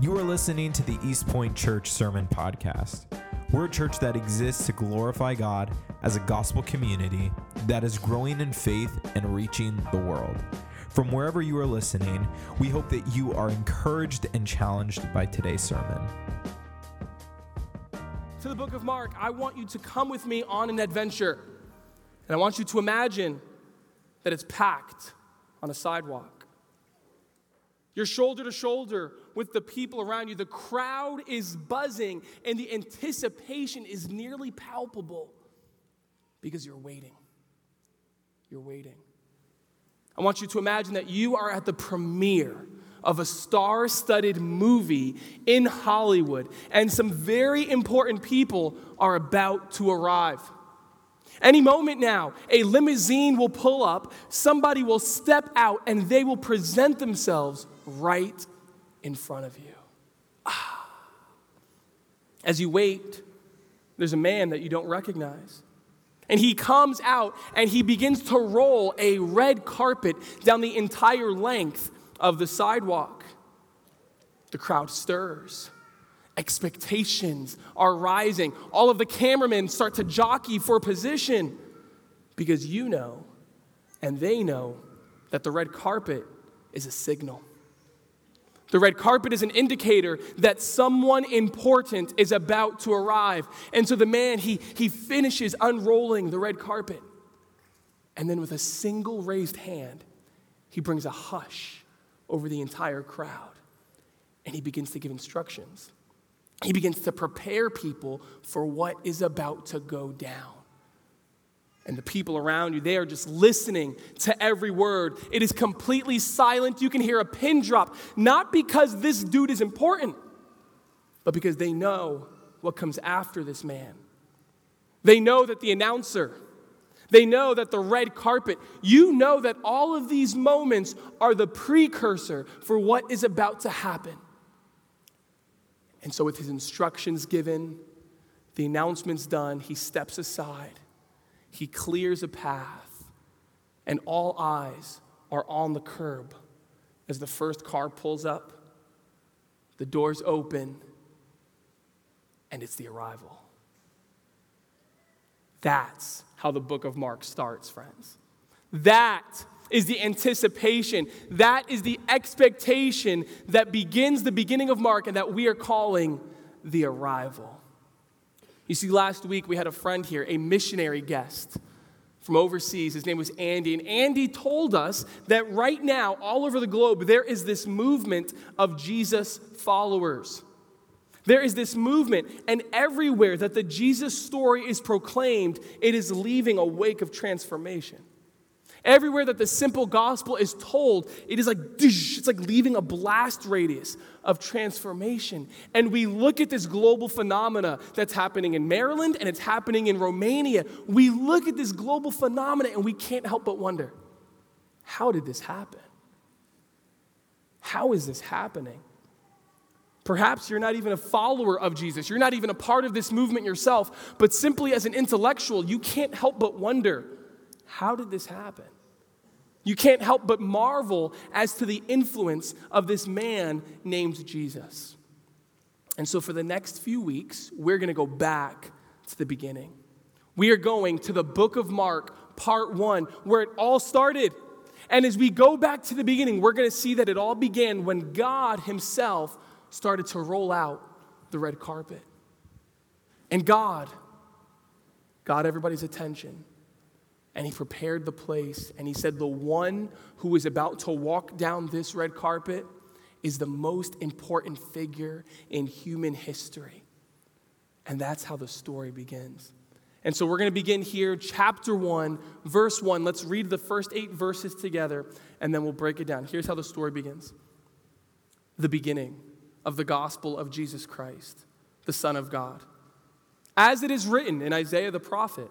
You are listening to the East Point Church Sermon Podcast. We're a church that exists to glorify God as a gospel community that is growing in faith and reaching the world. From wherever you are listening, we hope that you are encouraged and challenged by today's sermon. To the book of Mark, I want you to come with me on an adventure. And I want you to imagine that it's packed on a sidewalk. You're shoulder to shoulder with the people around you. The crowd is buzzing, and the anticipation is nearly palpable because you're waiting. You're waiting. I want you to imagine that you are at the premiere of a star studded movie in Hollywood, and some very important people are about to arrive. Any moment now, a limousine will pull up, somebody will step out, and they will present themselves right in front of you. Ah. As you wait, there's a man that you don't recognize. And he comes out and he begins to roll a red carpet down the entire length of the sidewalk. The crowd stirs. Expectations are rising. All of the cameramen start to jockey for position because you know and they know that the red carpet is a signal. The red carpet is an indicator that someone important is about to arrive. And so the man, he, he finishes unrolling the red carpet. And then with a single raised hand, he brings a hush over the entire crowd. And he begins to give instructions. He begins to prepare people for what is about to go down and the people around you, they are just listening to every word. It is completely silent. You can hear a pin drop, not because this dude is important, but because they know what comes after this man. They know that the announcer, they know that the red carpet, you know that all of these moments are the precursor for what is about to happen. And so, with his instructions given, the announcements done, he steps aside he clears a path, and all eyes are on the curb as the first car pulls up, the doors open, and it's the arrival. That's how the book of Mark starts, friends. That is the anticipation. That is the expectation that begins the beginning of Mark and that we are calling the arrival. You see, last week we had a friend here, a missionary guest from overseas. His name was Andy. And Andy told us that right now, all over the globe, there is this movement of Jesus followers. There is this movement, and everywhere that the Jesus story is proclaimed, it is leaving a wake of transformation. Everywhere that the simple gospel is told, it is like it's like leaving a blast radius of transformation. And we look at this global phenomena that's happening in Maryland and it's happening in Romania. We look at this global phenomena and we can't help but wonder, how did this happen? How is this happening? Perhaps you're not even a follower of Jesus. You're not even a part of this movement yourself, but simply as an intellectual, you can't help but wonder how did this happen? You can't help but marvel as to the influence of this man named Jesus. And so, for the next few weeks, we're going to go back to the beginning. We are going to the book of Mark, part one, where it all started. And as we go back to the beginning, we're going to see that it all began when God Himself started to roll out the red carpet. And God got everybody's attention and he prepared the place and he said, The one who is about to walk down this red carpet is the most important figure in human history. And that's how the story begins. And so we're going to begin here, chapter 1, verse 1. Let's read the first eight verses together and then we'll break it down. Here's how the story begins the beginning of the gospel of Jesus Christ, the Son of God. As it is written in Isaiah the prophet,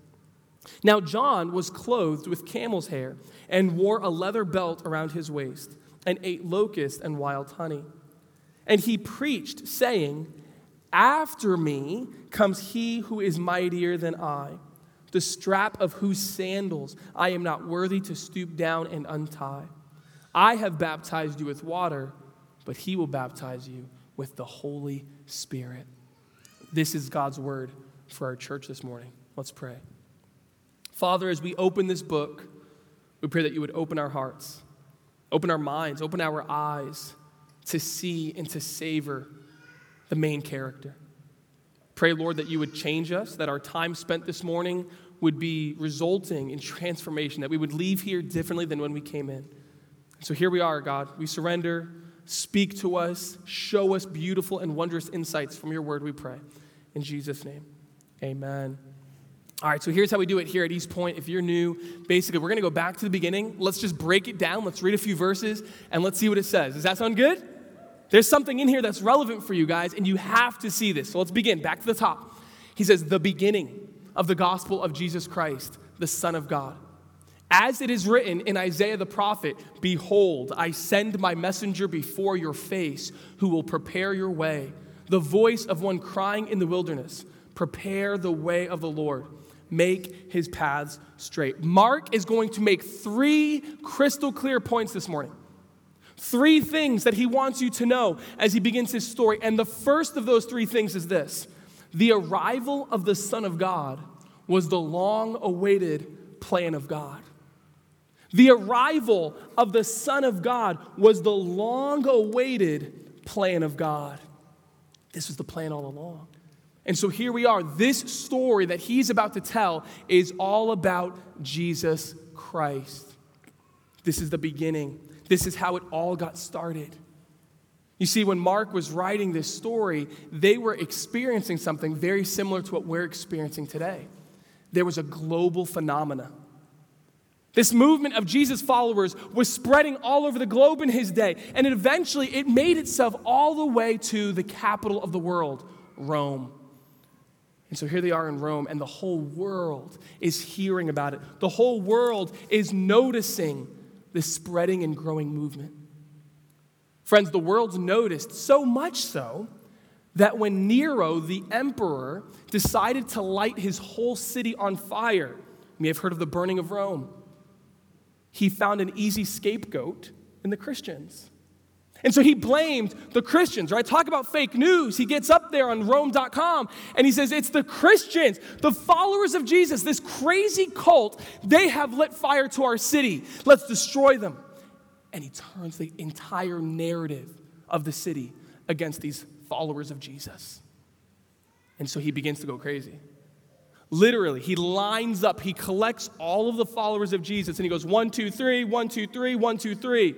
Now, John was clothed with camel's hair and wore a leather belt around his waist and ate locusts and wild honey. And he preached, saying, After me comes he who is mightier than I, the strap of whose sandals I am not worthy to stoop down and untie. I have baptized you with water, but he will baptize you with the Holy Spirit. This is God's word for our church this morning. Let's pray. Father, as we open this book, we pray that you would open our hearts, open our minds, open our eyes to see and to savor the main character. Pray, Lord, that you would change us, that our time spent this morning would be resulting in transformation, that we would leave here differently than when we came in. So here we are, God. We surrender. Speak to us. Show us beautiful and wondrous insights from your word, we pray. In Jesus' name, amen. All right, so here's how we do it here at East Point. If you're new, basically, we're going to go back to the beginning. Let's just break it down. Let's read a few verses and let's see what it says. Does that sound good? There's something in here that's relevant for you guys, and you have to see this. So let's begin. Back to the top. He says, The beginning of the gospel of Jesus Christ, the Son of God. As it is written in Isaiah the prophet, Behold, I send my messenger before your face, who will prepare your way. The voice of one crying in the wilderness, Prepare the way of the Lord, make his paths straight. Mark is going to make three crystal clear points this morning. Three things that he wants you to know as he begins his story. And the first of those three things is this the arrival of the Son of God was the long awaited plan of God. The arrival of the Son of God was the long awaited plan of God. This was the plan all along. And so here we are. This story that he's about to tell is all about Jesus Christ. This is the beginning. This is how it all got started. You see, when Mark was writing this story, they were experiencing something very similar to what we're experiencing today. There was a global phenomena this movement of Jesus followers was spreading all over the globe in his day, and eventually it made itself all the way to the capital of the world, Rome. And so here they are in Rome, and the whole world is hearing about it. The whole world is noticing this spreading and growing movement. Friends, the world's noticed so much so that when Nero, the emperor, decided to light his whole city on fire, you may have heard of the burning of Rome he found an easy scapegoat in the Christians. And so he blamed the Christians, right? Talk about fake news. He gets up there on Rome.com and he says, It's the Christians, the followers of Jesus, this crazy cult. They have lit fire to our city. Let's destroy them. And he turns the entire narrative of the city against these followers of Jesus. And so he begins to go crazy. Literally, he lines up, he collects all of the followers of Jesus, and he goes one, two, three, one, two, three, one, two, three.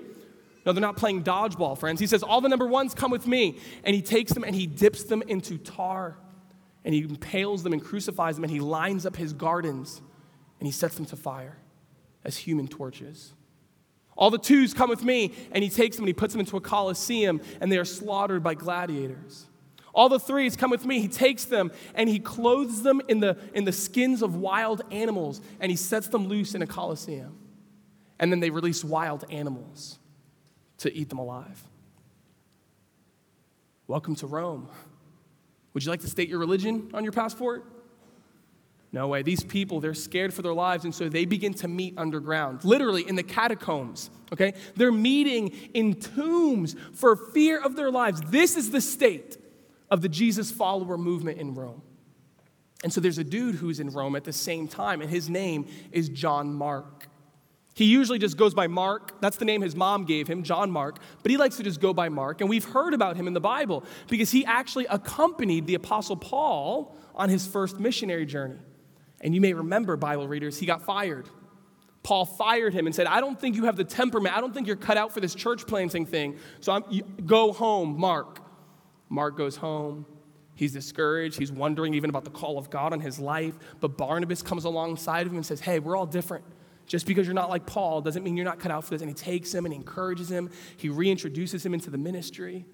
No, they're not playing dodgeball, friends. He says, All the number ones come with me. And he takes them and he dips them into tar, and he impales them and crucifies them, and he lines up his gardens, and he sets them to fire as human torches. All the twos come with me, and he takes them and he puts them into a coliseum, and they are slaughtered by gladiators. All the threes come with me. He takes them and he clothes them in the, in the skins of wild animals and he sets them loose in a coliseum. And then they release wild animals to eat them alive. Welcome to Rome. Would you like to state your religion on your passport? No way. These people, they're scared for their lives, and so they begin to meet underground, literally in the catacombs, okay? They're meeting in tombs for fear of their lives. This is the state of the Jesus follower movement in Rome. And so there's a dude who's in Rome at the same time, and his name is John Mark. He usually just goes by Mark. That's the name his mom gave him, John Mark. But he likes to just go by Mark. And we've heard about him in the Bible because he actually accompanied the Apostle Paul on his first missionary journey. And you may remember, Bible readers, he got fired. Paul fired him and said, I don't think you have the temperament. I don't think you're cut out for this church planting thing. So I'm, you, go home, Mark. Mark goes home. He's discouraged. He's wondering even about the call of God on his life. But Barnabas comes alongside of him and says, Hey, we're all different. Just because you're not like Paul doesn't mean you're not cut out for this. And he takes him and encourages him, he reintroduces him into the ministry.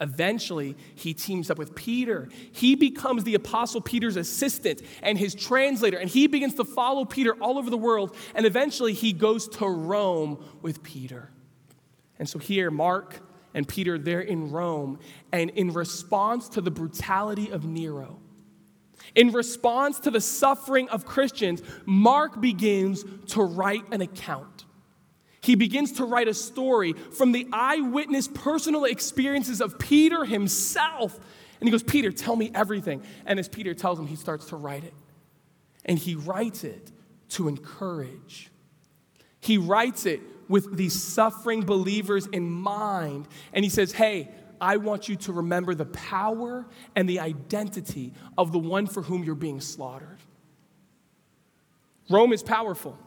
Eventually, he teams up with Peter. He becomes the Apostle Peter's assistant and his translator, and he begins to follow Peter all over the world. And eventually, he goes to Rome with Peter. And so, here, Mark and Peter, they're in Rome. And in response to the brutality of Nero, in response to the suffering of Christians, Mark begins to write an account. He begins to write a story from the eyewitness personal experiences of Peter himself. And he goes, Peter, tell me everything. And as Peter tells him, he starts to write it. And he writes it to encourage. He writes it with these suffering believers in mind. And he says, Hey, I want you to remember the power and the identity of the one for whom you're being slaughtered. Rome is powerful.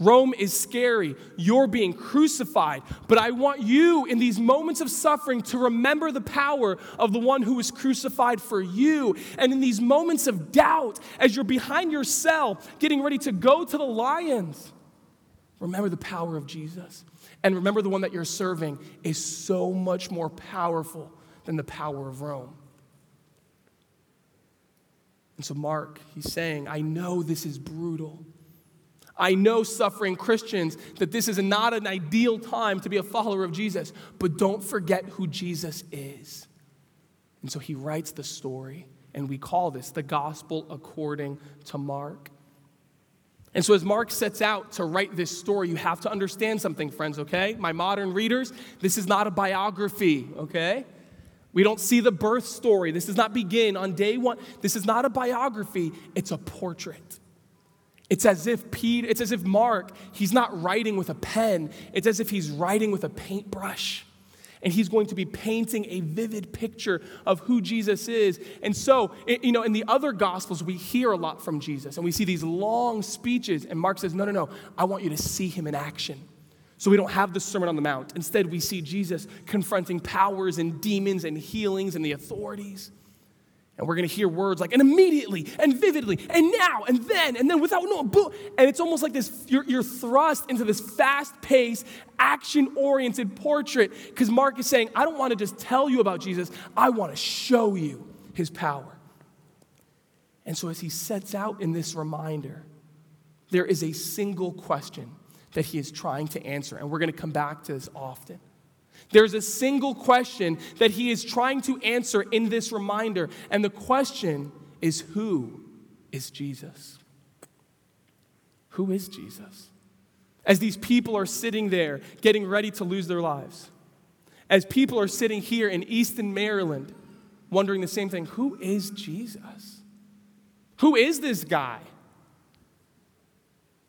Rome is scary. You're being crucified. But I want you in these moments of suffering to remember the power of the one who was crucified for you. And in these moments of doubt, as you're behind your cell, getting ready to go to the lions, remember the power of Jesus. And remember the one that you're serving is so much more powerful than the power of Rome. And so, Mark, he's saying, I know this is brutal. I know suffering Christians that this is not an ideal time to be a follower of Jesus, but don't forget who Jesus is. And so he writes the story, and we call this the gospel according to Mark. And so, as Mark sets out to write this story, you have to understand something, friends, okay? My modern readers, this is not a biography, okay? We don't see the birth story. This does not begin on day one. This is not a biography, it's a portrait. It's as if Pete, it's as if Mark, he's not writing with a pen. It's as if he's writing with a paintbrush. And he's going to be painting a vivid picture of who Jesus is. And so, you know, in the other gospels, we hear a lot from Jesus and we see these long speeches. And Mark says, No, no, no, I want you to see him in action. So we don't have the Sermon on the Mount. Instead, we see Jesus confronting powers and demons and healings and the authorities. And we're going to hear words like, and immediately, and vividly, and now, and then, and then without no boom. And it's almost like this you're, you're thrust into this fast paced, action oriented portrait because Mark is saying, I don't want to just tell you about Jesus, I want to show you his power. And so as he sets out in this reminder, there is a single question that he is trying to answer. And we're going to come back to this often. There's a single question that he is trying to answer in this reminder, and the question is Who is Jesus? Who is Jesus? As these people are sitting there getting ready to lose their lives, as people are sitting here in Easton, Maryland, wondering the same thing who is Jesus? Who is this guy?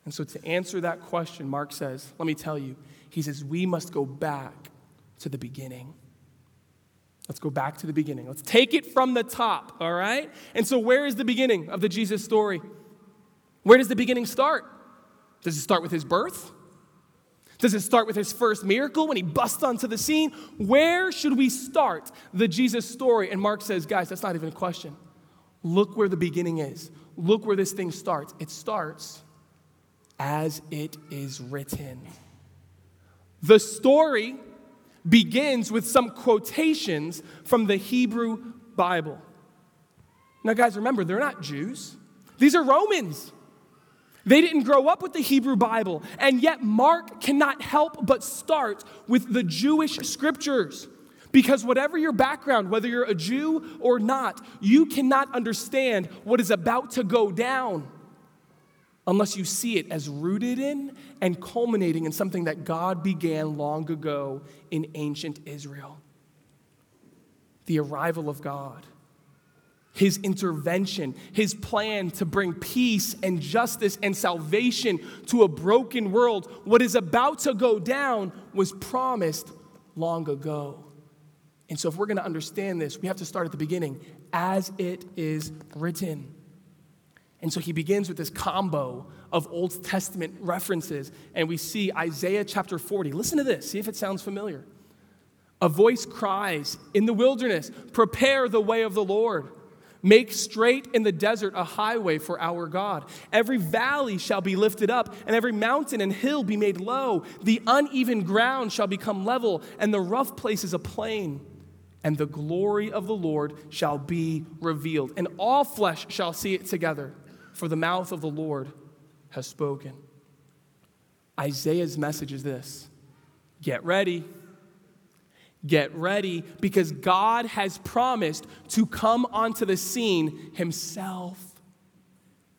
And so, to answer that question, Mark says, let me tell you, he says, we must go back to the beginning. Let's go back to the beginning. Let's take it from the top, all right? And so, where is the beginning of the Jesus story? Where does the beginning start? Does it start with his birth? Does it start with his first miracle when he busts onto the scene? Where should we start the Jesus story? And Mark says, guys, that's not even a question. Look where the beginning is. Look where this thing starts. It starts as it is written. The story begins with some quotations from the Hebrew Bible. Now, guys, remember, they're not Jews, these are Romans. They didn't grow up with the Hebrew Bible, and yet Mark cannot help but start with the Jewish scriptures. Because whatever your background, whether you're a Jew or not, you cannot understand what is about to go down unless you see it as rooted in and culminating in something that God began long ago in ancient Israel the arrival of God. His intervention, his plan to bring peace and justice and salvation to a broken world, what is about to go down was promised long ago. And so, if we're going to understand this, we have to start at the beginning, as it is written. And so he begins with this combo of Old Testament references, and we see Isaiah chapter 40. Listen to this, see if it sounds familiar. A voice cries in the wilderness, Prepare the way of the Lord, Make straight in the desert a highway for our God. Every valley shall be lifted up, and every mountain and hill be made low. The uneven ground shall become level, and the rough places a plain. And the glory of the Lord shall be revealed, and all flesh shall see it together, for the mouth of the Lord has spoken. Isaiah's message is this get ready. Get ready because God has promised to come onto the scene himself.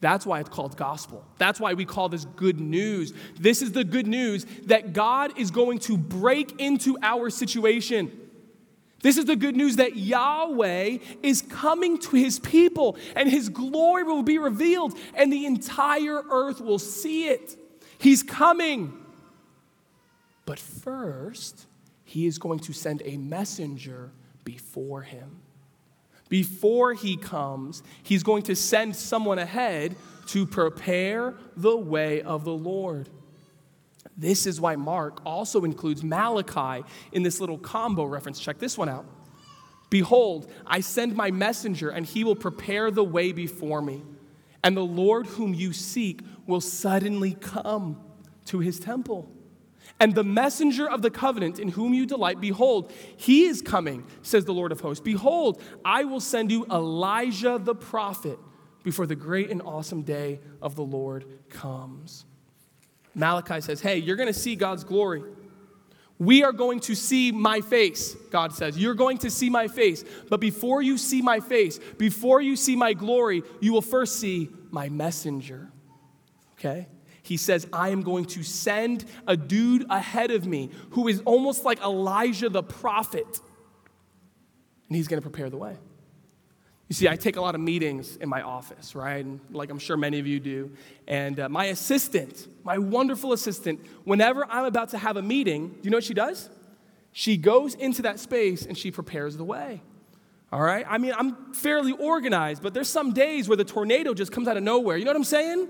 That's why it's called gospel. That's why we call this good news. This is the good news that God is going to break into our situation. This is the good news that Yahweh is coming to his people and his glory will be revealed and the entire earth will see it. He's coming. But first, he is going to send a messenger before him. Before he comes, he's going to send someone ahead to prepare the way of the Lord. This is why Mark also includes Malachi in this little combo reference. Check this one out. Behold, I send my messenger, and he will prepare the way before me. And the Lord whom you seek will suddenly come to his temple. And the messenger of the covenant in whom you delight, behold, he is coming, says the Lord of hosts. Behold, I will send you Elijah the prophet before the great and awesome day of the Lord comes. Malachi says, Hey, you're going to see God's glory. We are going to see my face, God says. You're going to see my face. But before you see my face, before you see my glory, you will first see my messenger. Okay? He says, I am going to send a dude ahead of me who is almost like Elijah the prophet. And he's going to prepare the way. You see, I take a lot of meetings in my office, right? And like I'm sure many of you do. And uh, my assistant, my wonderful assistant, whenever I'm about to have a meeting, do you know what she does? She goes into that space and she prepares the way. All right? I mean, I'm fairly organized, but there's some days where the tornado just comes out of nowhere. You know what I'm saying?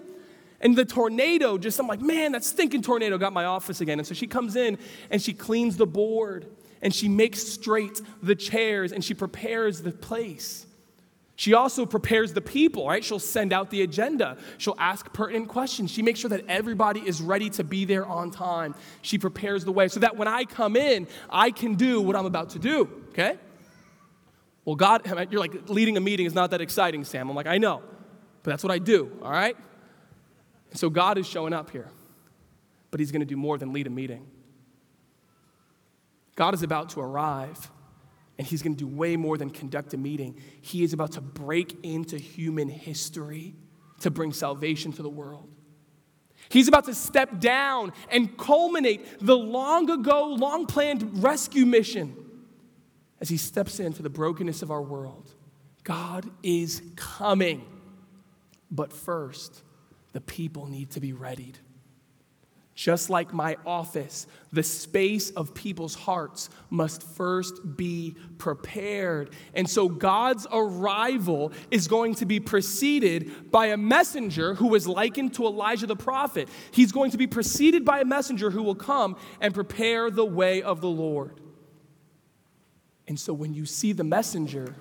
And the tornado just, I'm like, man, that stinking tornado got my office again. And so she comes in and she cleans the board and she makes straight the chairs and she prepares the place. She also prepares the people, right? She'll send out the agenda. She'll ask pertinent questions. She makes sure that everybody is ready to be there on time. She prepares the way so that when I come in, I can do what I'm about to do, okay? Well, God, you're like, leading a meeting is not that exciting, Sam. I'm like, I know, but that's what I do, all right? So God is showing up here, but He's to do more than lead a meeting. God is about to arrive and he's going to do way more than conduct a meeting. He is about to break into human history to bring salvation to the world. He's about to step down and culminate the long ago, long planned rescue mission as he steps into the brokenness of our world. God is coming. But first, the people need to be readied. Just like my office, the space of people's hearts must first be prepared. And so God's arrival is going to be preceded by a messenger who is likened to Elijah the prophet. He's going to be preceded by a messenger who will come and prepare the way of the Lord. And so when you see the messenger,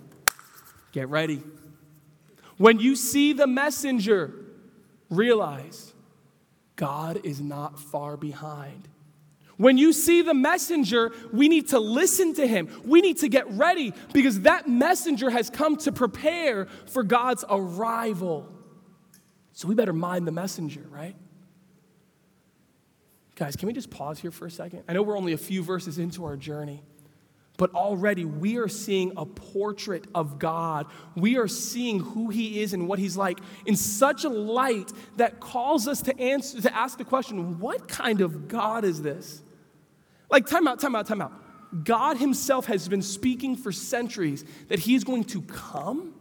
get ready. When you see the messenger, realize God is not far behind. When you see the messenger, we need to listen to him. We need to get ready because that messenger has come to prepare for God's arrival. So we better mind the messenger, right? Guys, can we just pause here for a second? I know we're only a few verses into our journey. But already we are seeing a portrait of God. We are seeing who He is and what He's like in such a light that calls us to answer to ask the question, what kind of God is this? Like, time out, time out, time out. God Himself has been speaking for centuries that He's going to come.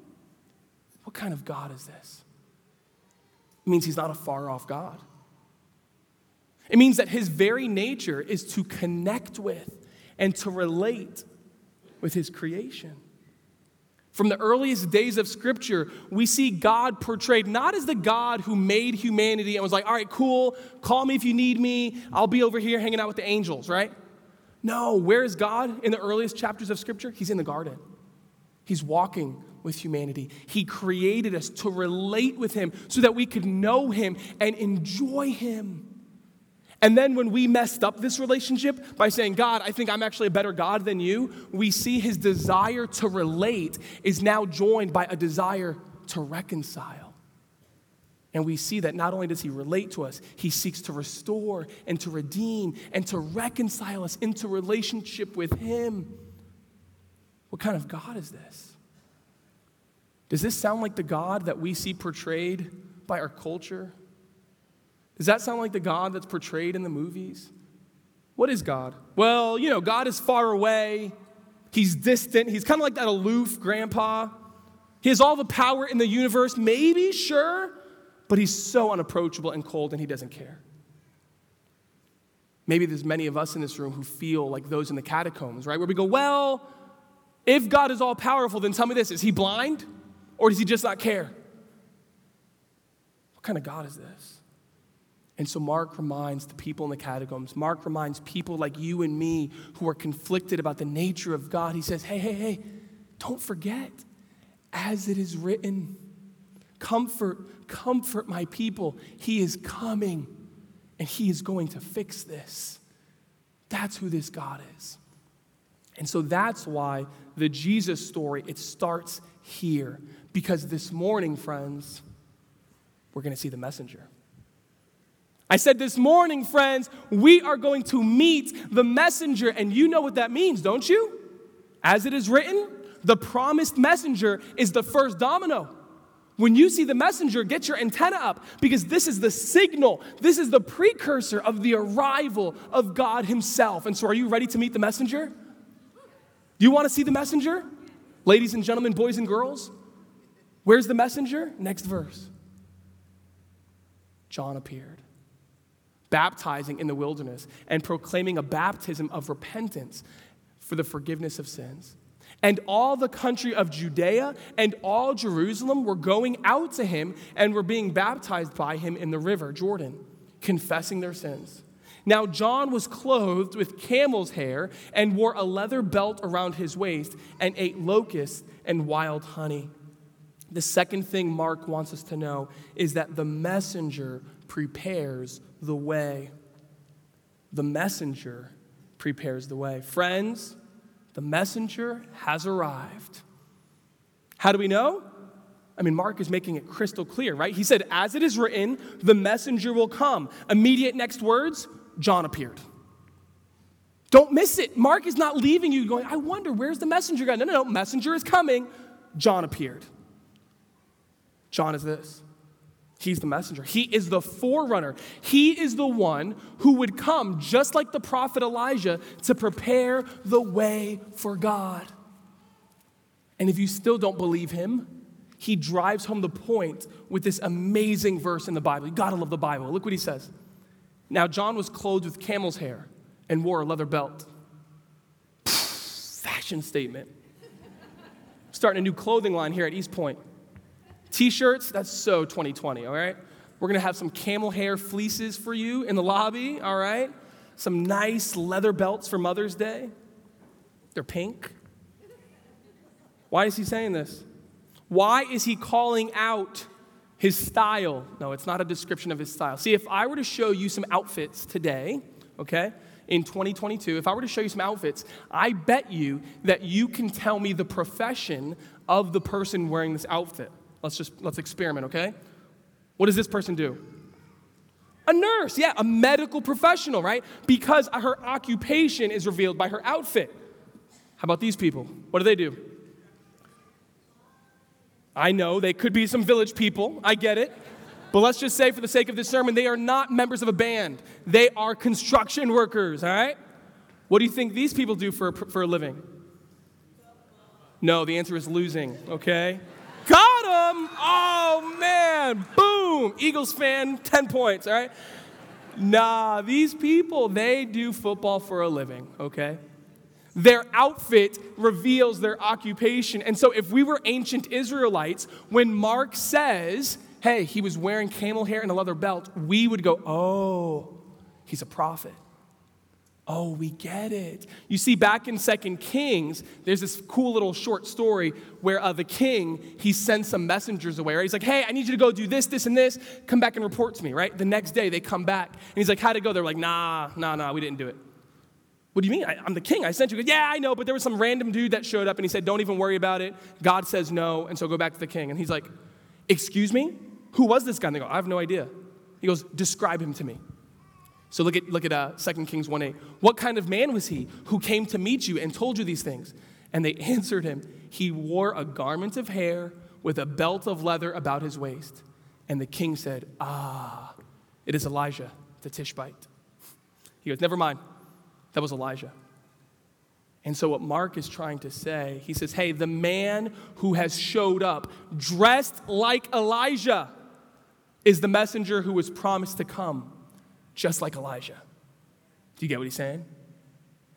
What kind of God is this? It means He's not a far off God. It means that His very nature is to connect with and to relate with his creation. From the earliest days of Scripture, we see God portrayed not as the God who made humanity and was like, all right, cool, call me if you need me, I'll be over here hanging out with the angels, right? No, where is God in the earliest chapters of Scripture? He's in the garden. He's walking with humanity. He created us to relate with Him so that we could know Him and enjoy Him. And then when we messed up this relationship by saying, God, I think I'm actually a better God than you, we see His desire to relate is now joined by a desire to reconcile. And we see that not only does He relate to us, He seeks to restore and to redeem and to reconcile us into relationship with Him. What kind of God is this? Does this sound like the God that we see portrayed by our culture? Does that sound like the God that's portrayed in the movies? What is God? Well, you know, God is far away. He's distant. He's kind of like that aloof grandpa. He has all the power in the universe, maybe, sure, but he's so unapproachable and cold and he doesn't care. Maybe there's many of us in this room who feel like those in the catacombs, right? Where we go, well, if God is all powerful, then tell me this is he blind? Or does he just not care? What kind of God is this? And so Mark reminds the people in the catacombs, Mark reminds people like you and me who are conflicted about the nature of God. He says, hey, hey, hey, don't forget, as it is written, comfort, comfort my people. He is coming and he is going to fix this. That's who this God is. And so that's why the Jesus story, it starts here. Because this morning, friends, we're going to see the messenger. I said this morning, friends, we are going to meet the messenger, and you know what that means, don't you? As it is written, the promised messenger is the first domino. When you see the messenger, get your antenna up because this is the signal, this is the precursor of the arrival of God Himself. And so, are you ready to meet the messenger? Do you want to see the messenger? Ladies and gentlemen, boys and girls, Where's the messenger? Next verse. John appeared, baptizing in the wilderness and proclaiming a baptism of repentance for the forgiveness of sins. And all the country of Judea and all Jerusalem were going out to him and were being baptized by him in the river Jordan, confessing their sins. Now, John was clothed with camel's hair and wore a leather belt around his waist and ate locusts and wild honey. The second thing Mark wants us to know is that the messenger prepares the way. The messenger prepares the way. Friends, the messenger has arrived. How do we know? I mean, Mark is making it crystal clear, right? He said, As it is written, the messenger will come. Immediate next words, John appeared. Don't miss it. Mark is not leaving you going, I wonder, where's the messenger guy? No, no, no. Messenger is coming. John appeared. John is this He's the messenger. He is the forerunner. He is the one who would come, just like the prophet Elijah, to prepare the way for God. And if you still don't believe him, he drives home the point with this amazing verse in the Bible. You gotta love the Bible. Look what he says. Now, John was clothed with camel's hair and wore a leather belt. Fashion statement. Starting a new clothing line here at East Point. T shirts, that's so 2020, all right? We're gonna have some camel hair fleeces for you in the lobby, all right? Some nice leather belts for Mother's Day. They're pink. Why is he saying this? Why is he calling out his style? No, it's not a description of his style. See, if I were to show you some outfits today, okay, in 2022, if I were to show you some outfits, I bet you that you can tell me the profession of the person wearing this outfit. Let's just let's experiment, okay? What does this person do? A nurse, yeah, a medical professional, right? Because her occupation is revealed by her outfit. How about these people? What do they do? I know they could be some village people, I get it. But let's just say, for the sake of this sermon, they are not members of a band. They are construction workers, all right? What do you think these people do for, for a living? No, the answer is losing, okay? Oh man, boom! Eagles fan, 10 points, all right? Nah, these people, they do football for a living, okay? Their outfit reveals their occupation. And so, if we were ancient Israelites, when Mark says, hey, he was wearing camel hair and a leather belt, we would go, oh, he's a prophet. Oh, we get it. You see, back in Second Kings, there's this cool little short story where uh, the king, he sends some messengers away, right? He's like, hey, I need you to go do this, this, and this. Come back and report to me, right? The next day, they come back. And he's like, how'd it go? They're like, nah, nah, nah, we didn't do it. What do you mean? I, am the king. I sent you. Yeah, I know, but there was some random dude that showed up and he said, don't even worry about it. God says no, and so go back to the king. And he's like, excuse me? Who was this guy? And they go, I have no idea. He goes, describe him to me. So look at, look at uh, 2 Kings 1 8. What kind of man was he who came to meet you and told you these things? And they answered him, He wore a garment of hair with a belt of leather about his waist. And the king said, Ah, it is Elijah the Tishbite. He goes, Never mind. That was Elijah. And so, what Mark is trying to say, he says, Hey, the man who has showed up dressed like Elijah is the messenger who was promised to come just like Elijah. Do you get what he's saying?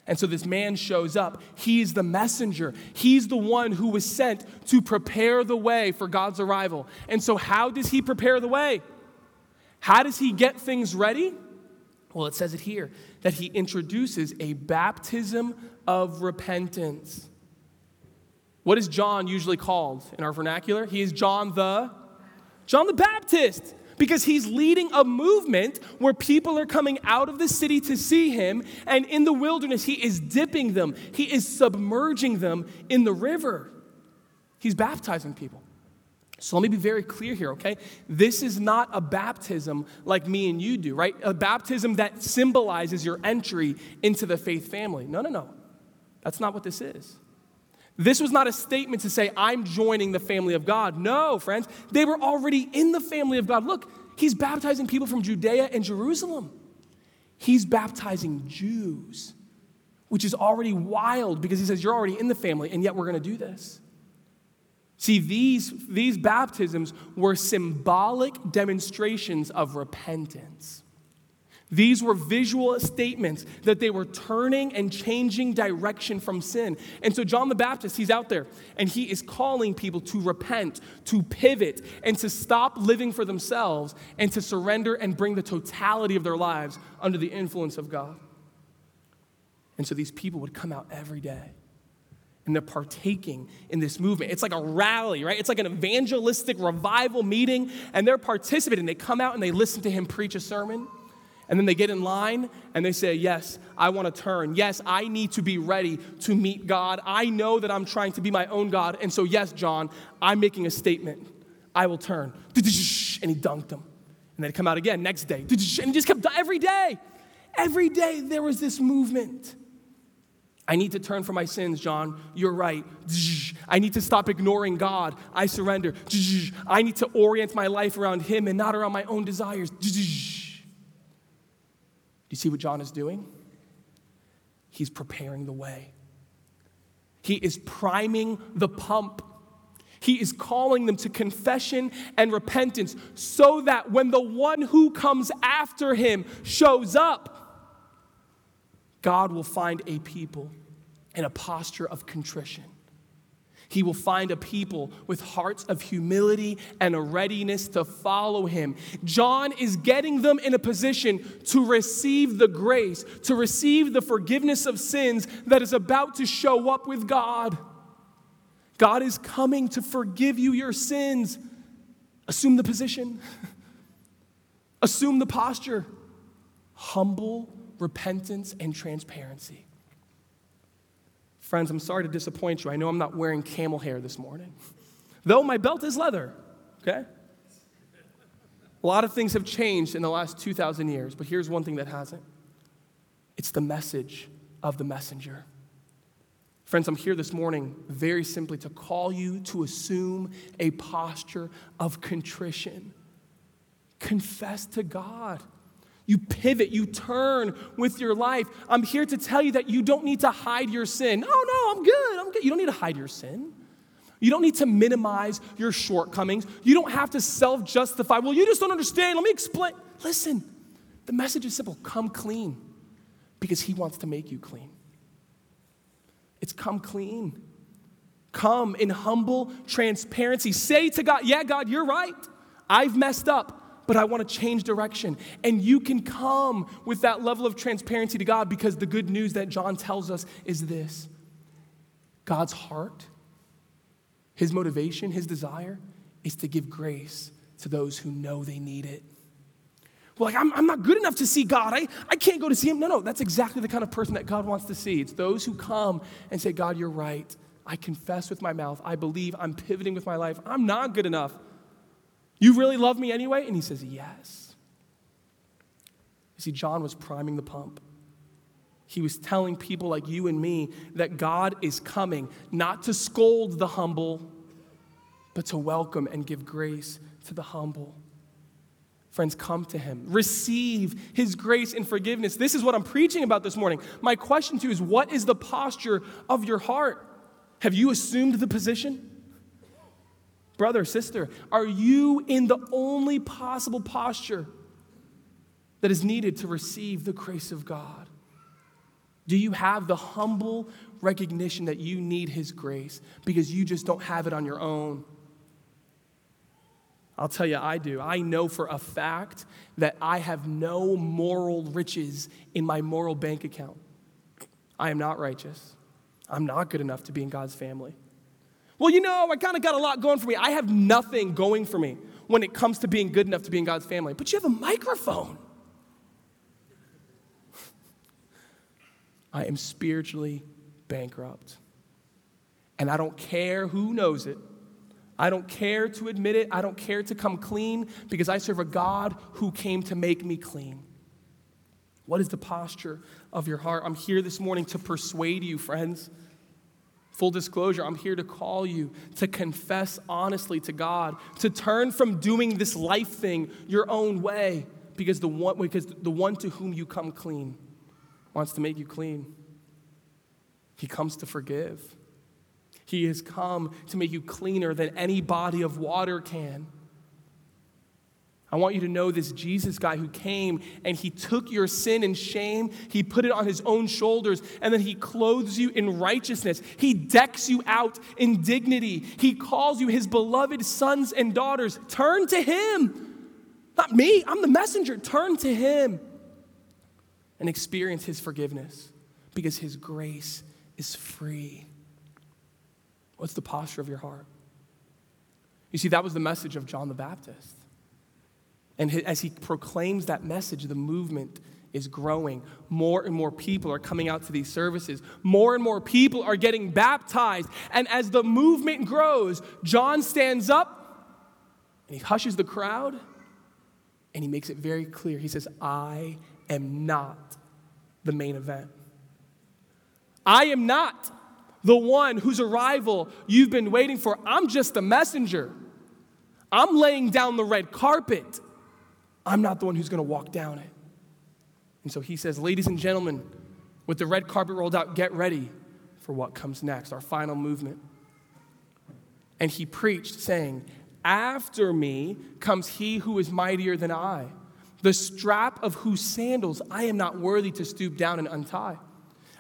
And so this man shows up. He's the messenger. He's the one who was sent to prepare the way for God's arrival. And so, how does he prepare the way? How does he get things ready? Well, it says it here that he introduces a baptism of repentance. What is John usually called in our vernacular? He is John the John the Baptist because he's leading a movement where people are coming out of the city to see him, and in the wilderness, he is dipping them, he is submerging them in the river. He's baptizing people. So let me be very clear here, okay? This is not a baptism like me and you do, right? A baptism that symbolizes your entry into the faith family. No, no, no. That's not what this is. This was not a statement to say, I'm joining the family of God. No, friends, they were already in the family of God. Look, he's baptizing people from Judea and Jerusalem. He's baptizing Jews, which is already wild because he says, You're already in the family, and yet we're going to do this. See, these, these baptisms were symbolic demonstrations of repentance. These were visual statements that they were turning and changing direction from sin. And so, John the Baptist, he's out there and he is calling people to repent, to pivot, and to stop living for themselves and to surrender and bring the totality of their lives under the influence of God. And so, these people would come out every day and they're partaking in this movement. It's like a rally, right? It's like an evangelistic revival meeting, and they're participating. They come out and they listen to him preach a sermon. And then they get in line and they say, Yes, I want to turn. Yes, I need to be ready to meet God. I know that I'm trying to be my own God. And so, yes, John, I'm making a statement. I will turn. And he dunked them. And then come out again next day. And he just kept every day. Every day there was this movement. I need to turn from my sins, John. You're right. I need to stop ignoring God. I surrender. I need to orient my life around Him and not around my own desires you see what John is doing? He's preparing the way. He is priming the pump. He is calling them to confession and repentance so that when the one who comes after him shows up, God will find a people in a posture of contrition. He will find a people with hearts of humility and a readiness to follow him. John is getting them in a position to receive the grace, to receive the forgiveness of sins that is about to show up with God. God is coming to forgive you your sins. Assume the position, assume the posture, humble repentance and transparency. Friends, I'm sorry to disappoint you. I know I'm not wearing camel hair this morning, though my belt is leather, okay? A lot of things have changed in the last 2,000 years, but here's one thing that hasn't it's the message of the messenger. Friends, I'm here this morning very simply to call you to assume a posture of contrition. Confess to God. You pivot, you turn with your life. I'm here to tell you that you don't need to hide your sin. Oh, no, I'm good. I'm good. You don't need to hide your sin. You don't need to minimize your shortcomings. You don't have to self justify. Well, you just don't understand. Let me explain. Listen, the message is simple come clean because He wants to make you clean. It's come clean. Come in humble transparency. Say to God, Yeah, God, you're right. I've messed up but I want to change direction. And you can come with that level of transparency to God because the good news that John tells us is this God's heart, his motivation, his desire is to give grace to those who know they need it. Well, like, I'm, I'm not good enough to see God. I, I can't go to see him. No, no, that's exactly the kind of person that God wants to see. It's those who come and say, God, you're right. I confess with my mouth. I believe I'm pivoting with my life. I'm not good enough. You really love me anyway? And he says, Yes. You see, John was priming the pump. He was telling people like you and me that God is coming, not to scold the humble, but to welcome and give grace to the humble. Friends, come to him. Receive his grace and forgiveness. This is what I'm preaching about this morning. My question to you is what is the posture of your heart? Have you assumed the position? Brother, sister, are you in the only possible posture that is needed to receive the grace of God? Do you have the humble recognition that you need His grace because you just don't have it on your own? I'll tell you, I do. I know for a fact that I have no moral riches in my moral bank account. I am not righteous. I'm not good enough to be in God's family. Well, you know, I kind of got a lot going for me. I have nothing going for me when it comes to being good enough to be in God's family. But you have a microphone. I am spiritually bankrupt. And I don't care who knows it. I don't care to admit it. I don't care to come clean because I serve a God who came to make me clean. What is the posture of your heart? I'm here this morning to persuade you, friends. Full disclosure, I'm here to call you to confess honestly to God, to turn from doing this life thing your own way, because the one, because the one to whom you come clean wants to make you clean. He comes to forgive. He has come to make you cleaner than any body of water can. I want you to know this Jesus guy who came and he took your sin and shame, he put it on his own shoulders, and then he clothes you in righteousness. He decks you out in dignity. He calls you his beloved sons and daughters. Turn to him. Not me, I'm the messenger. Turn to him and experience his forgiveness because his grace is free. What's the posture of your heart? You see, that was the message of John the Baptist. And as he proclaims that message, the movement is growing. More and more people are coming out to these services. More and more people are getting baptized. And as the movement grows, John stands up and he hushes the crowd and he makes it very clear. He says, I am not the main event. I am not the one whose arrival you've been waiting for. I'm just the messenger. I'm laying down the red carpet. I'm not the one who's going to walk down it. And so he says, Ladies and gentlemen, with the red carpet rolled out, get ready for what comes next, our final movement. And he preached, saying, After me comes he who is mightier than I, the strap of whose sandals I am not worthy to stoop down and untie.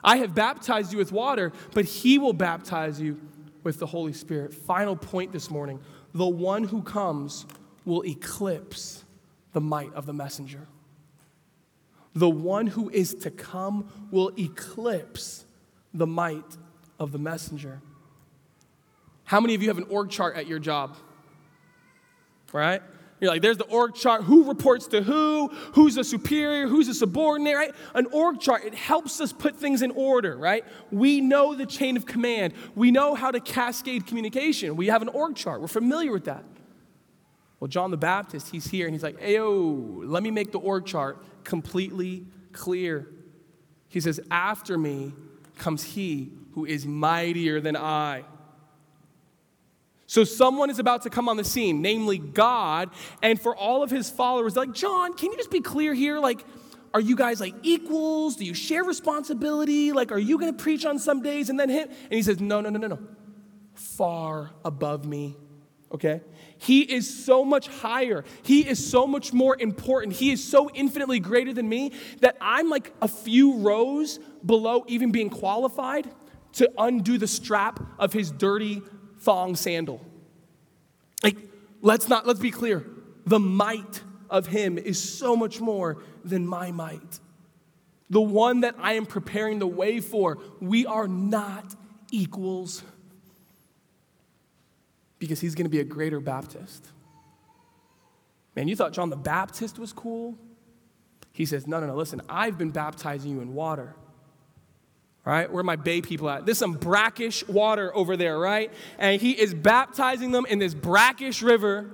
I have baptized you with water, but he will baptize you with the Holy Spirit. Final point this morning the one who comes will eclipse the might of the messenger. The one who is to come will eclipse the might of the messenger. How many of you have an org chart at your job? Right? You're like, there's the org chart. Who reports to who? Who's a superior? Who's a subordinate, right? An org chart, it helps us put things in order, right? We know the chain of command. We know how to cascade communication. We have an org chart. We're familiar with that. Well, John the Baptist, he's here and he's like, Ayo, let me make the org chart completely clear. He says, After me comes he who is mightier than I. So someone is about to come on the scene, namely God, and for all of his followers, like, John, can you just be clear here? Like, are you guys like equals? Do you share responsibility? Like, are you going to preach on some days and then him? And he says, No, no, no, no, no. Far above me, okay? He is so much higher. He is so much more important. He is so infinitely greater than me that I'm like a few rows below even being qualified to undo the strap of his dirty thong sandal. Like, let's not, let's be clear. The might of him is so much more than my might. The one that I am preparing the way for, we are not equals because he's going to be a greater Baptist. Man, you thought John the Baptist was cool? He says, No, no, no, listen, I've been baptizing you in water. Right? Where are my bay people at? There's some brackish water over there, right? And he is baptizing them in this brackish river.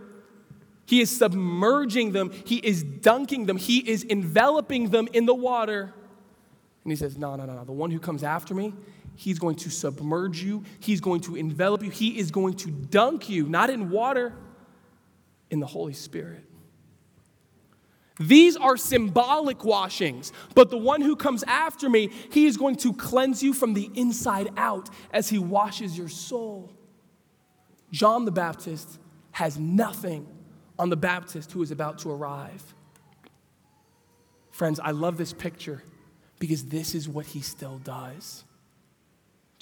He is submerging them. He is dunking them. He is enveloping them in the water. And he says, No, no, no, no. The one who comes after me, he's going to submerge you. He's going to envelop you. He is going to dunk you, not in water, in the Holy Spirit. These are symbolic washings, but the one who comes after me, he is going to cleanse you from the inside out as he washes your soul. John the Baptist has nothing on the Baptist who is about to arrive. Friends, I love this picture because this is what he still does.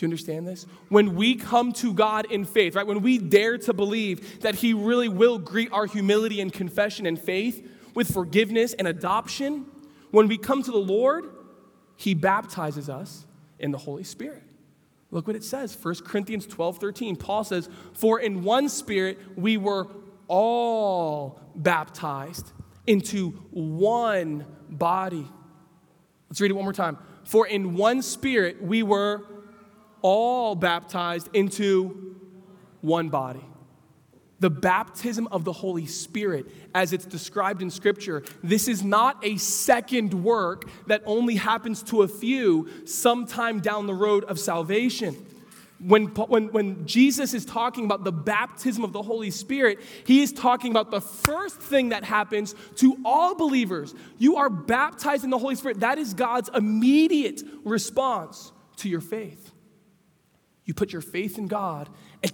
Do you understand this? When we come to God in faith, right? When we dare to believe that he really will greet our humility and confession and faith, with forgiveness and adoption, when we come to the Lord, He baptizes us in the Holy Spirit. Look what it says 1 Corinthians 12 13. Paul says, For in one spirit we were all baptized into one body. Let's read it one more time. For in one spirit we were all baptized into one body the baptism of the Holy Spirit, as it's described in Scripture, this is not a second work that only happens to a few sometime down the road of salvation. When, when, when Jesus is talking about the baptism of the Holy Spirit, he is talking about the first thing that happens to all believers. You are baptized in the Holy Spirit. That is God's immediate response to your faith. You put your faith in God, and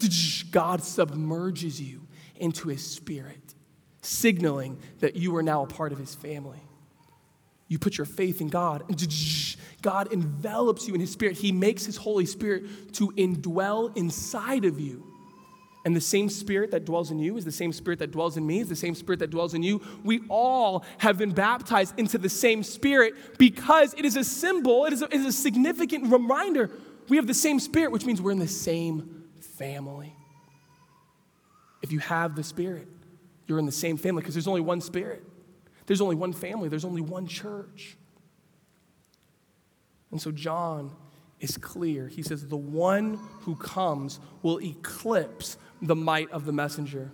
God submerges you into his spirit, signaling that you are now a part of his family. You put your faith in God, and God envelops you in his spirit. He makes his Holy Spirit to indwell inside of you. And the same spirit that dwells in you is the same spirit that dwells in me, is the same spirit that dwells in you. We all have been baptized into the same spirit because it is a symbol, it is a, it is a significant reminder. We have the same spirit, which means we're in the same family. If you have the Spirit, you're in the same family because there's only one Spirit. There's only one family. There's only one church. And so John is clear. He says, The one who comes will eclipse the might of the messenger.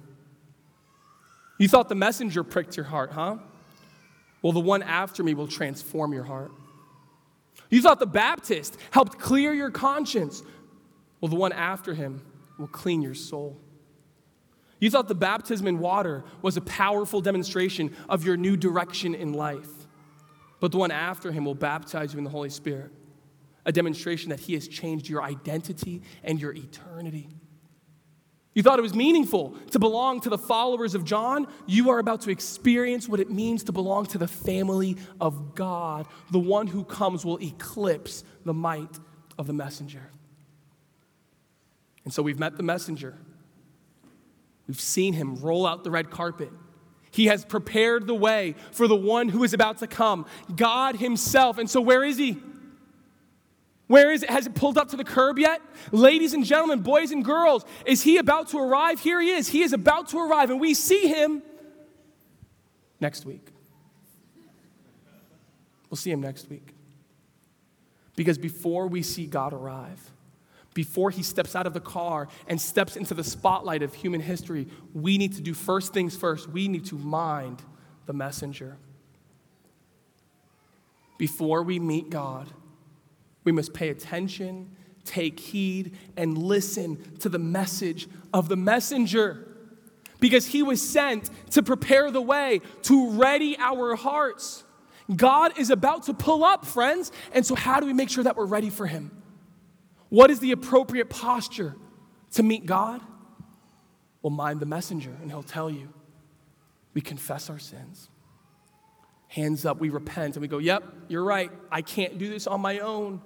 You thought the messenger pricked your heart, huh? Well, the one after me will transform your heart. You thought the Baptist helped clear your conscience. Well, the one after him will clean your soul. You thought the baptism in water was a powerful demonstration of your new direction in life. But the one after him will baptize you in the Holy Spirit, a demonstration that he has changed your identity and your eternity. You thought it was meaningful to belong to the followers of John. You are about to experience what it means to belong to the family of God. The one who comes will eclipse the might of the messenger. And so we've met the messenger. We've seen him roll out the red carpet. He has prepared the way for the one who is about to come, God Himself. And so, where is He? Where is it? Has it pulled up to the curb yet? Ladies and gentlemen, boys and girls, is He about to arrive? Here He is. He is about to arrive, and we see Him next week. We'll see Him next week. Because before we see God arrive, before he steps out of the car and steps into the spotlight of human history, we need to do first things first. We need to mind the messenger. Before we meet God, we must pay attention, take heed, and listen to the message of the messenger. Because he was sent to prepare the way, to ready our hearts. God is about to pull up, friends. And so, how do we make sure that we're ready for him? What is the appropriate posture to meet God? Well, mind the messenger, and he'll tell you. We confess our sins. Hands up, we repent, and we go, Yep, you're right. I can't do this on my own.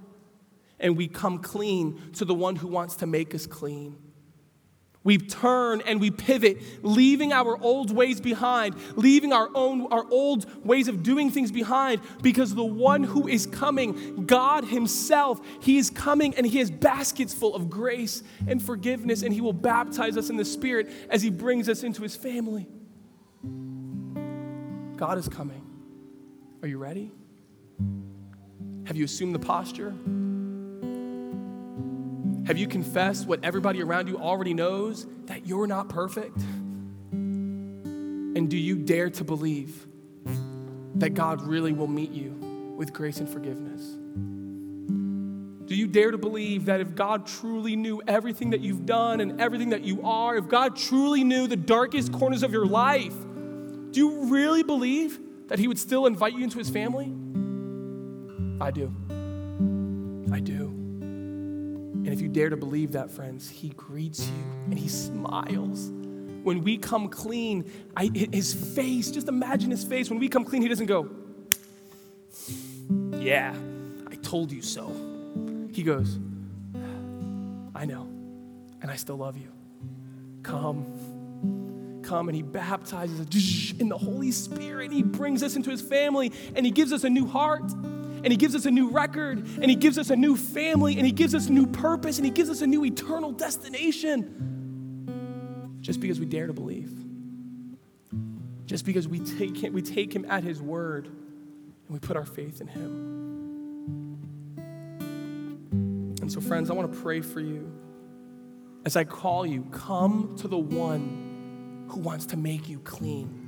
And we come clean to the one who wants to make us clean. We turn and we pivot, leaving our old ways behind, leaving our own our old ways of doing things behind because the one who is coming, God himself, he is coming and he has baskets full of grace and forgiveness and he will baptize us in the spirit as he brings us into his family. God is coming. Are you ready? Have you assumed the posture? Have you confessed what everybody around you already knows that you're not perfect? And do you dare to believe that God really will meet you with grace and forgiveness? Do you dare to believe that if God truly knew everything that you've done and everything that you are, if God truly knew the darkest corners of your life, do you really believe that He would still invite you into His family? I do. I do. And if you dare to believe that, friends, He greets you and He smiles. When we come clean, I, His face, just imagine His face. When we come clean, He doesn't go, Yeah, I told you so. He goes, I know, and I still love you. Come, come, and He baptizes in the Holy Spirit. He brings us into His family, and He gives us a new heart and He gives us a new record, and He gives us a new family, and He gives us a new purpose, and He gives us a new eternal destination. Just because we dare to believe. Just because we take Him, we take him at His word and we put our faith in Him. And so, friends, I want to pray for you as I call you, come to the one who wants to make you clean.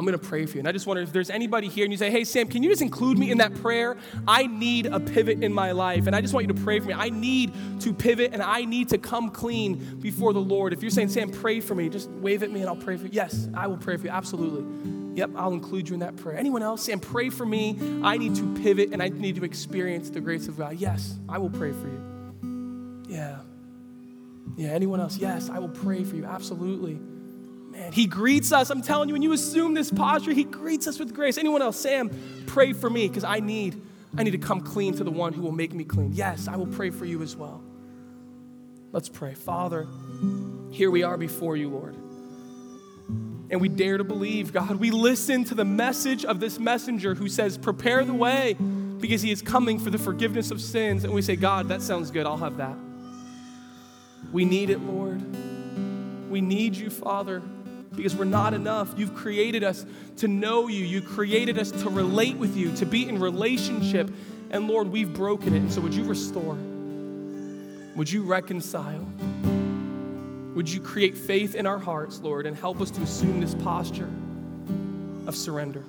I'm going to pray for you. And I just wonder if there's anybody here and you say, hey, Sam, can you just include me in that prayer? I need a pivot in my life. And I just want you to pray for me. I need to pivot and I need to come clean before the Lord. If you're saying, Sam, pray for me, just wave at me and I'll pray for you. Yes, I will pray for you. Absolutely. Yep, I'll include you in that prayer. Anyone else? Sam, pray for me. I need to pivot and I need to experience the grace of God. Yes, I will pray for you. Yeah. Yeah, anyone else? Yes, I will pray for you. Absolutely. Man, he greets us. I'm telling you, when you assume this posture, he greets us with grace. Anyone else? Sam, pray for me because I need, I need to come clean to the one who will make me clean. Yes, I will pray for you as well. Let's pray. Father, here we are before you, Lord. And we dare to believe, God. We listen to the message of this messenger who says, Prepare the way because he is coming for the forgiveness of sins. And we say, God, that sounds good. I'll have that. We need it, Lord. We need you, Father because we're not enough. You've created us to know you, you created us to relate with you, to be in relationship. And Lord, we've broken it. And so would you restore? Would you reconcile? Would you create faith in our hearts, Lord, and help us to assume this posture of surrender?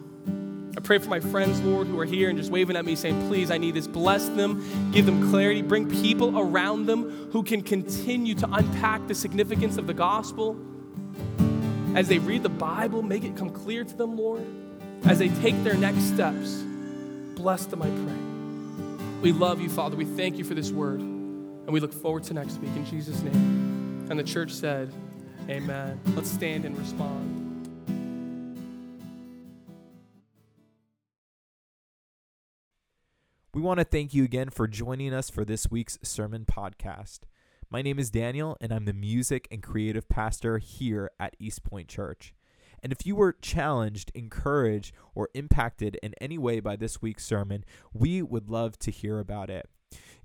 I pray for my friends, Lord, who are here and just waving at me saying, Please, I need this. Bless them, give them clarity, bring people around them who can continue to unpack the significance of the gospel as they read the Bible, make it come clear to them, Lord. As they take their next steps, bless them, I pray. We love you, Father. We thank you for this word. And we look forward to next week in Jesus' name. And the church said, Amen. Let's stand and respond. We want to thank you again for joining us for this week's sermon podcast. My name is Daniel, and I'm the music and creative pastor here at East Point Church. And if you were challenged, encouraged, or impacted in any way by this week's sermon, we would love to hear about it.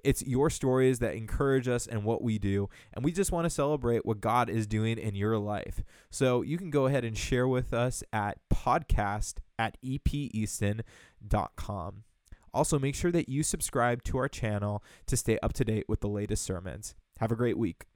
It's your stories that encourage us and what we do, and we just want to celebrate what God is doing in your life. So you can go ahead and share with us at podcast at epeaston.com. Also, make sure that you subscribe to our channel to stay up to date with the latest sermons. Have a great week.